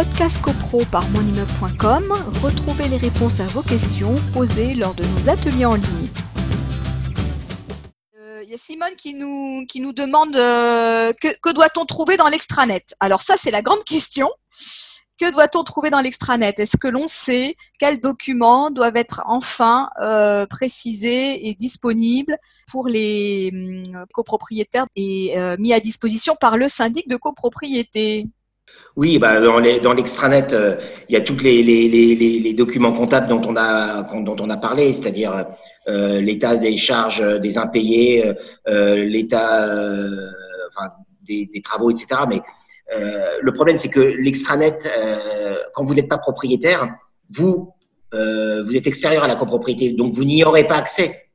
Podcast CoPro par monimmeuble.com, retrouvez les réponses à vos questions posées lors de nos ateliers en ligne. Euh, Il y a Simone qui nous, qui nous demande euh, que, que doit-on trouver dans l'extranet? Alors ça, c'est la grande question. Que doit-on trouver dans l'extranet? Est-ce que l'on sait quels documents doivent être enfin euh, précisés et disponibles pour les hum, copropriétaires et euh, mis à disposition par le syndic de copropriété? Oui, bah, dans l'extranet, euh, il y a tous les, documents comptables dont on a, parlé, c'est-à-dire euh, l'état des charges des impayés, euh, euh, l'état euh, des, travaux, etc. Mais euh, le problème, c'est que l'extranet, euh, quand vous n'êtes pas propriétaire, vous, euh, vous êtes extérieur à la copropriété, donc vous n'y aurez pas accès.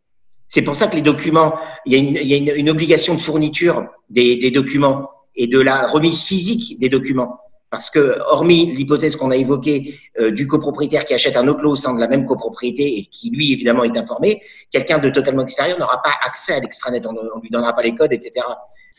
C'est pour ça que les documents, il y a une, il y a une, obligation de fourniture des documents et de la remise physique des documents. Parce que, hormis l'hypothèse qu'on a évoquée euh, du copropriétaire qui achète un autre lot au sein de la même copropriété et qui, lui, évidemment, est informé, quelqu'un de totalement extérieur n'aura pas accès à l'extranet, on ne lui donnera pas les codes, etc.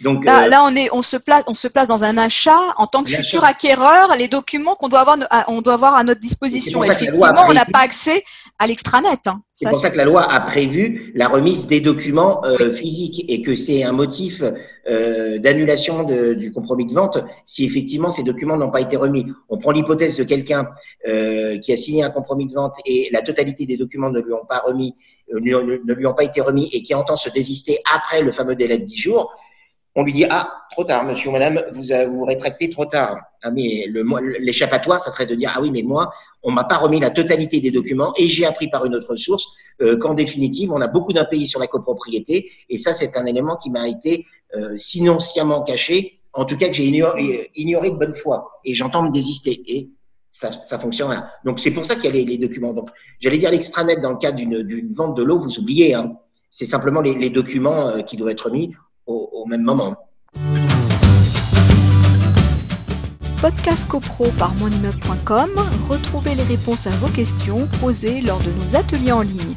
Donc, Là, euh, là, on est, on se place, on se place dans un achat en tant que futur acquéreur. Les documents qu'on doit avoir, à- on doit avoir à notre disposition. Effectivement, on n'a pas accès à l'extranet. hein. C'est pour ça que la loi a prévu la remise des documents euh, physiques et que c'est un motif euh, d'annulation du compromis de vente si effectivement ces documents n'ont pas été remis. On prend l'hypothèse de quelqu'un euh, qui a signé un compromis de vente et la totalité des documents ne lui ont pas remis, ne lui ont pas été remis et qui entend se désister après le fameux délai de 10 jours. On lui dit ah trop tard monsieur ou madame vous avez- vous rétractez trop tard. Ah mais l'échappatoire ça serait de dire ah oui mais moi on m'a pas remis la totalité des documents et j'ai appris par une autre source euh, qu'en définitive, on a beaucoup d'impayés sur la copropriété. Et ça, c'est un élément qui m'a été, euh, sinon sciemment caché, en tout cas que j'ai ignoré, ignoré de bonne foi. Et j'entends me désister. Et ça, ça fonctionne. Donc, c'est pour ça qu'il y a les, documents. Donc, j'allais dire l'extranet dans le cadre d'une vente de l'eau, vous oubliez. Hein. C'est simplement les, documents euh, qui doivent être mis au, même moment. Podcast CoPro par monimmeuble.com, retrouvez les réponses à vos questions posées lors de nos ateliers en ligne.